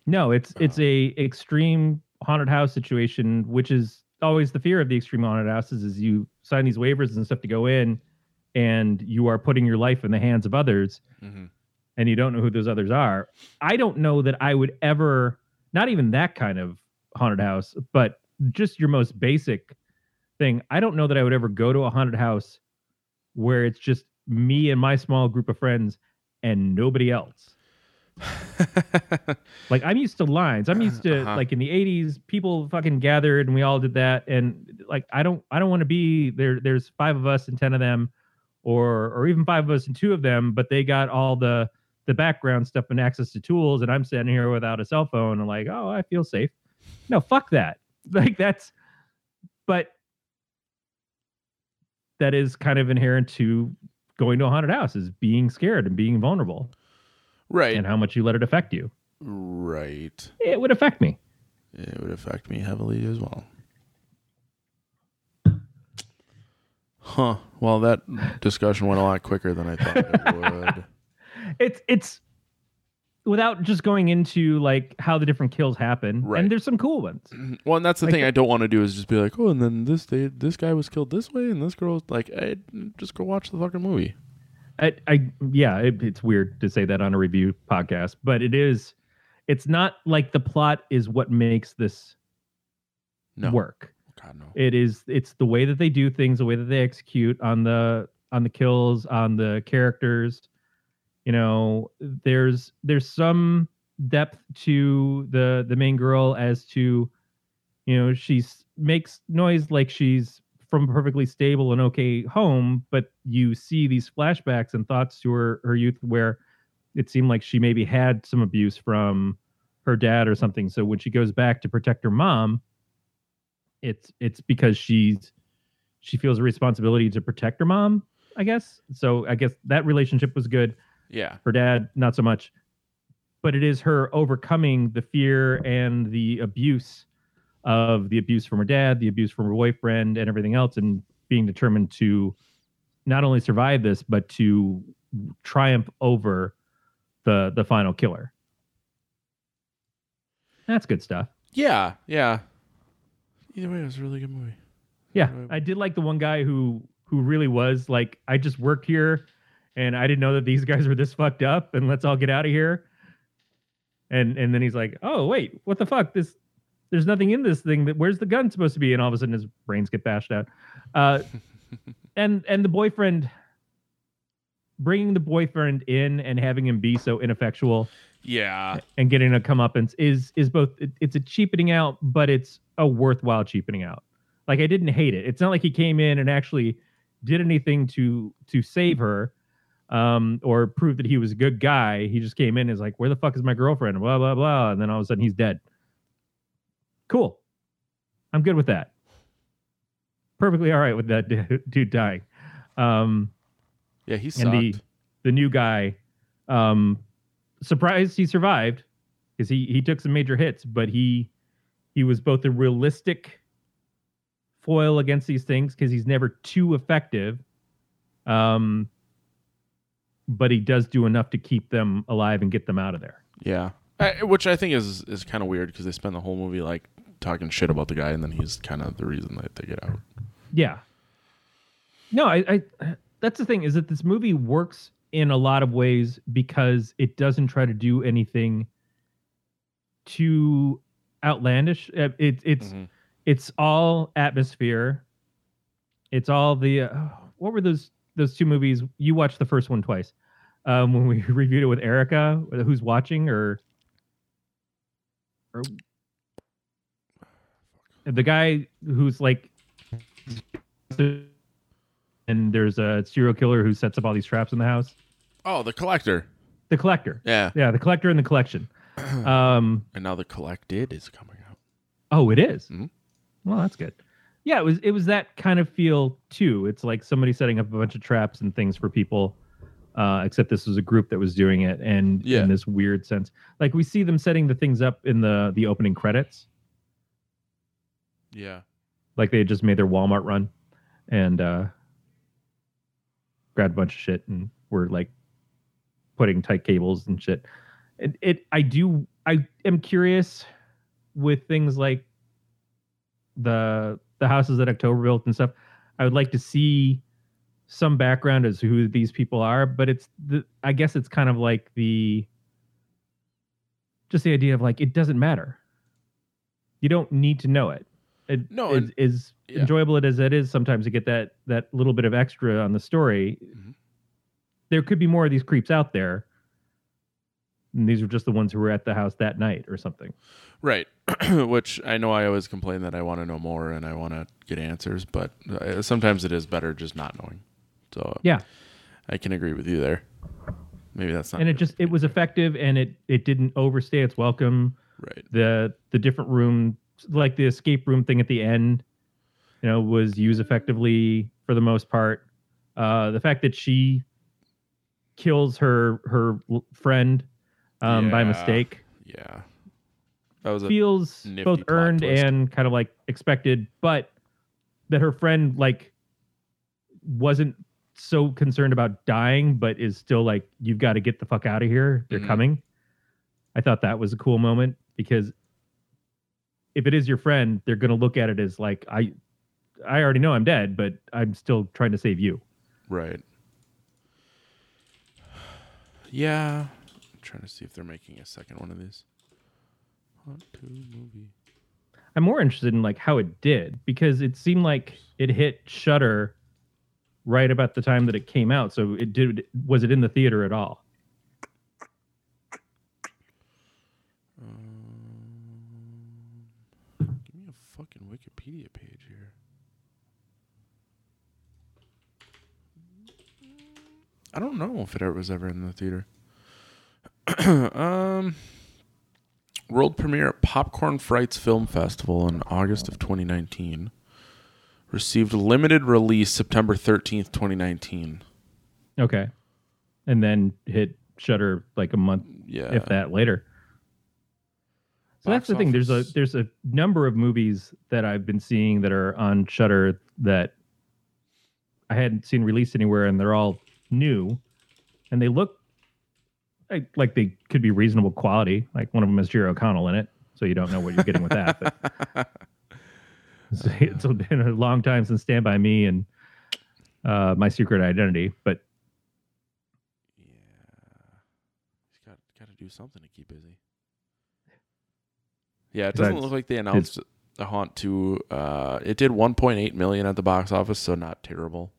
No, it's it's a extreme haunted house situation, which is always the fear of the extreme haunted houses. Is you sign these waivers and stuff to go in, and you are putting your life in the hands of others, Mm-hmm. and you don't know who those others are. I don't know that I would ever, not even that kind of haunted house, but just your most basic thing. I don't know that I would ever go to a haunted house where it's just me and my small group of friends and nobody else. [laughs] Like I'm used to lines. I'm used to Uh-huh. like in the 80s, people fucking gathered and we all did that. And like I don't I don't want to be there. There's five of us and ten of them, or or even five of us and two of them, but they got all the the background stuff and access to tools, and I'm sitting here without a cell phone and like, oh, I feel safe. No, fuck that. [laughs] Like that's but that is kind of inherent to going to a haunted house is being scared and being vulnerable right. and how much you let it affect you. Right. It would affect me. It would affect me heavily as well. Huh. Well, that discussion went a lot quicker than I thought it would. [laughs] it's it's without just going into like how the different kills happen Right. and there's some cool ones [clears throat] Well, and that's the Like thing I don't want to do is just be like, oh, and then this day, this guy was killed this way, and this girl was like, hey, just go watch the fucking movie. i, I yeah it, it's weird to say that on a review podcast but it is it's not like the plot is what makes this No, work God no. it is it's the way that they do things the way that they execute on the on the kills on the characters you know there's there's some depth to the the main girl as to you know she's makes noise like she's from a perfectly stable and okay home but you see these flashbacks and thoughts to her her youth where it seemed like she maybe had some abuse from her dad or something. So when she goes back to protect her mom it's it's because she's she feels a responsibility to protect her mom i guess. So i guess that relationship was good Yeah. her dad not so much but it is her overcoming the fear and the abuse of the abuse from her dad the abuse from her boyfriend and everything else and being determined to not only survive this but to triumph over the the final killer that's good stuff Yeah. Yeah. Either way, it was a really good movie. Yeah, I did like the one guy who who really was like, I just work here, and I didn't know that these [laughs] guys were this fucked up, and let's all get out of here. And and then he's like, oh wait, what the fuck? This there's nothing in this thing. That where's the gun supposed to be? And all of a sudden his brains get bashed out. Uh, [laughs] and and the boyfriend bringing the boyfriend in and having him be so ineffectual Yeah. and getting a comeuppance is is both it- it's a cheapening out, but it's a worthwhile cheapening out. Like I didn't hate it. It's not like he came in and actually did anything to to save her, um, or prove that he was a good guy. He just came in and is like, "Where the fuck is my girlfriend?" Blah blah blah, and then all of a sudden he's dead. Cool. I'm good with that. Perfectly all right with that [laughs] dude dying. Um, Yeah. He and the the new guy um surprised he survived because he he took some major hits, but he he was both a realistic foil against these things because he's never too effective. Um, but he does do enough to keep them alive and get them out of there. Yeah, I, which I think is is kind of weird because they spend the whole movie like talking shit about the guy, and then he's kind of the reason that they get out. Yeah. No, I, I that's the thing is that this movie works in a lot of ways because it doesn't try to do anything too outlandish. Uh, It, it's Mhm. it's all atmosphere. It's all the uh, what were those those two movies? You watched the first one twice. Um, when we [laughs] reviewed it with Erica, who's watching, or, or the guy who's like, and there's a serial killer who sets up all these traps in the house. Oh, the collector. The collector, Yeah, yeah, the collector and the collection. [clears throat] Um, and now the collected is coming out. Oh, it is? Mhm. Well, that's good. Yeah, it was. It was that kind of feel too. It's like somebody setting up a bunch of traps and things for people. Uh, except this was a group that was doing it, and Yeah. in this weird sense, like we see them setting the things up in the the opening credits, Yeah, like they had just made their Walmart run, and uh, grabbed a bunch of shit and were like putting tight cables and shit. It, it I do I am curious with things like the the houses that October built and stuff. I would like to see some background as to who these people are, but it's the I guess it's kind of like the just the idea of like it doesn't matter. You don't need to know it. It No, is, and- is yeah. enjoyable it as it is sometimes to get that that little bit of extra on the story. Mhm. There could be more of these creeps out there. And these are just the ones who were at the house that night or something. right. [clears throat] which I know I always complain that I want to know more and I want to get answers, but uh, sometimes it is better just not knowing. So Yeah. I can agree with you there. Maybe that's not. and it just it was effective and it it didn't overstay its welcome. right. The the different room like the escape room thing at the end, you know, was used effectively for the most part. Uh the fact that she kills her her friend um by mistake Yeah, that was feels both earned twist. and kind of like expected, but that her friend like wasn't so concerned about dying, but is still like, you've got to get the fuck out of here. They're Mhm. coming. I thought that was a cool moment because if it is your friend, they're gonna look at it as like, I I already know I'm dead, but I'm still trying to save you. Right. Yeah. Trying to see if they're making a second one of these. Haunt 2 movie. I'm more interested in like how it did because it seemed like it hit Shutter right about the time that it came out. So it did was it in the theater at all? Um, give me a fucking Wikipedia page here. I don't know if it ever was ever in the theater. [clears throat] um, world premiere at Popcorn Frights Film Festival in August of 2019. Received limited release September 13th, 2019. Okay. And then hit Shutter like a month Yeah. if that later. So that's Box the thing. There's a there's a number of movies that I've been seeing that are on Shutter that I hadn't seen released anywhere, and they're all new, and they look like, like they could be reasonable quality. Like one of them has Jerry O'Connell in it, so you don't know what you're getting with that. But [laughs] So it's been a long time since Stand by Me and uh, My Secret Identity, but Yeah. He's got got to do something to keep busy. Yeah, it doesn't look like they announced the Haunt 2. Uh, it did 1.8 million at the box office, so not terrible.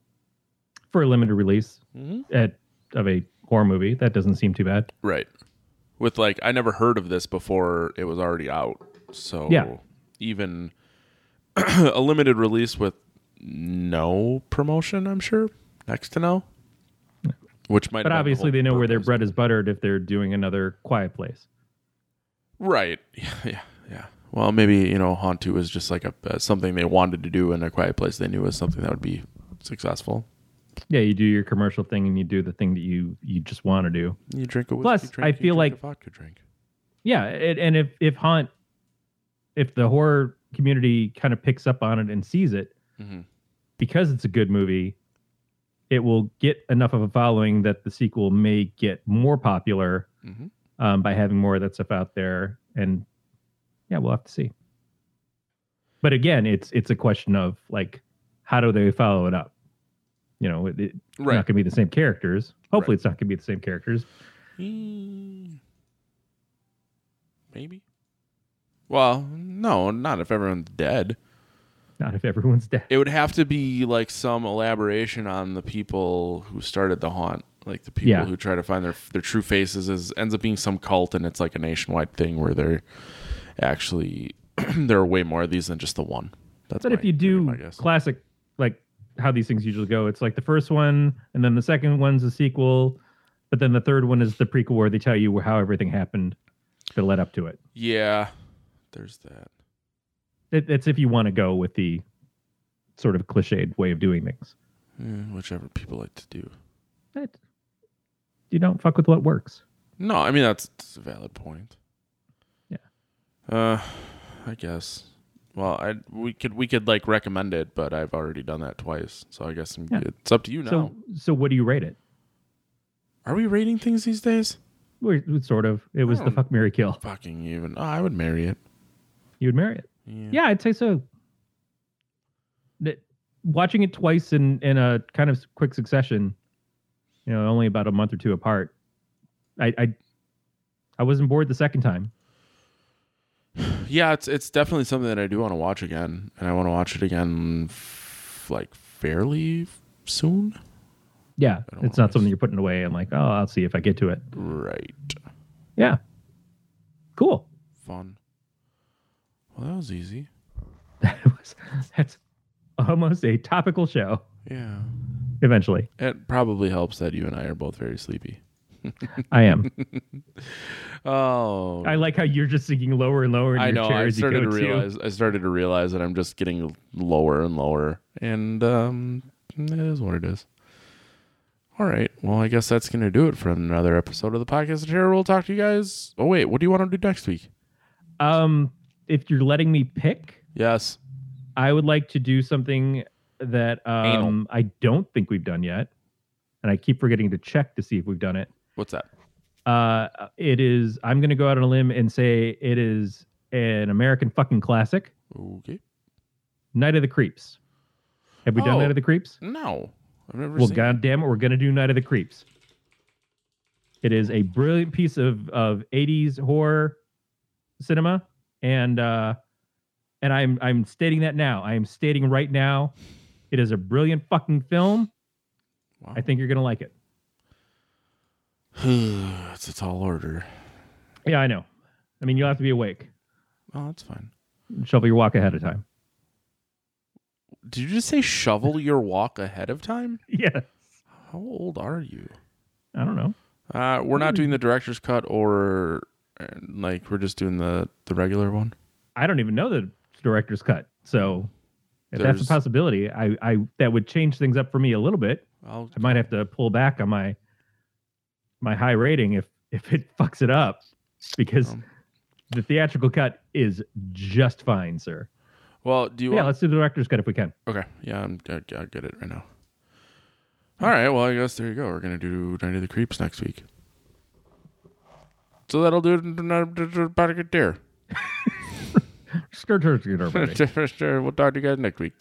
for a limited release Mm-hmm. at of a horror movie, that doesn't seem too bad. Right. With like, I never heard of this before it was already out. So Yeah. even [clears throat] a limited release with no promotion, I'm sure, next to no. Which might, But been the obviously, they know where their bread is buttered if they're doing another Quiet Place. Right. [laughs] Yeah. Yeah. Yeah. Well, maybe you know, Haunt Two was just like a uh, something they wanted to do in a quiet place. They knew was something that would be successful. Yeah, you do your commercial thing and you do the thing that you you just want to do. You drink a whiskey Plus, drink. I feel like- a vodka drink. Yeah, it, and if if haunt, if the horror community kind of picks up on it and sees it, Mhm. because it's a good movie, it will get enough of a following that the sequel may get more popular Mhm. um, by having more of that stuff out there. And yeah, we'll have to see. But again, it's it's a question of like, how do they follow it up? You know, it, it's Right. not going to be the same characters. Hopefully, Right. it's not going to be the same characters. Mm, Maybe. Well, no, not if everyone's dead. Not if everyone's dead. It would have to be like some elaboration on the people who started the haunt, like the people Yeah. who try to find their their true faces. Is ends up being some cult, and it's like a nationwide thing where they're actually [clears throat] there are way more of these than just the one. That's But my- if you do classic, like how these things usually go, it's like the first one, and then the second one's a sequel, but then the third one is the prequel where they tell you how everything happened that led up to it. yeah, there's that. it it's if you want to go with the sort of cliched way of doing things. Eh, whichever people like to do. But you don't fuck with what works. No, I mean that's, that's a valid point. Yeah. Uh, I guess. Well, I we could we could like recommend it, but I've already done that twice, so I guess Yeah. It's up to you now. So so what do you rate it? Are we rating things these days? We're, sort of. It was the hmm. fuck Mary Kill. Fucking even. Oh, I would marry it. You would marry it. Yeah. Yeah, I'd say so. That- watching it twice in in a kind of quick succession, you know, only about a month or two apart. I I, I wasn't bored the second time. Yeah, it's it's definitely something that I do want to watch again, and I want to watch it again, f- like fairly soon. Yeah, it's not something you're putting away and like, oh, I'll see if I get to it. Right. Yeah, cool. Fun. Well, that was easy. [laughs] That was that's almost a topical show. Yeah. Eventually, It probably helps that you and I are both very sleepy. I am. [laughs] Oh, I like how you're just sinking lower and lower in I your know. chair I started to too. realize. I started to realize that I'm just getting lower and lower, and um, it is what it is. All right. Well, I guess that's gonna do it for another episode of the podcast. Terror. We'll talk to you guys. Oh wait, what do you want to do next week? Um, if you're letting me pick, Yes. I would like to do something that um I don't think we've done yet, and I keep forgetting to check to see if we've done it. What's that? Uh, it is. I'm going to go out on a limb and say it is an American fucking classic, Okay. Night of the Creeps. Have we done Oh. Night of the Creeps? No, I've never Well, seen. god damn it, we're going to do Night of the Creeps. It is a brilliant piece of of 80s horror cinema, and uh, and I'm I'm stating that now. I am stating right now, it is a brilliant fucking film. Wow. I think you're gonna like it. [sighs] it's a tall order. Yeah, I know. I mean, you'll have to be awake. Oh, that's fine. Shovel your walk ahead of time. Did you just say shovel your walk ahead of time? [laughs] Yeah. How old are you? I don't know. Uh, we're not doing the director's cut, or uh, like we're just doing the the regular one. I don't even know the director's cut. So if that's a possibility. I, I that would change things up for me a little bit. I'll, I might have to pull back on my my high rating if if it fucks it up because Um. the theatrical cut is just fine, sir. Well, do you Yeah, want? let's do the director's cut if we can. Okay, yeah, I'm, I, I get it right now. All right, well, I guess there you go. We're gonna do Night of the Creeps next week. So that'll do it about a good dare. Stir, stir, stir, buddy. we'll talk to you guys next week.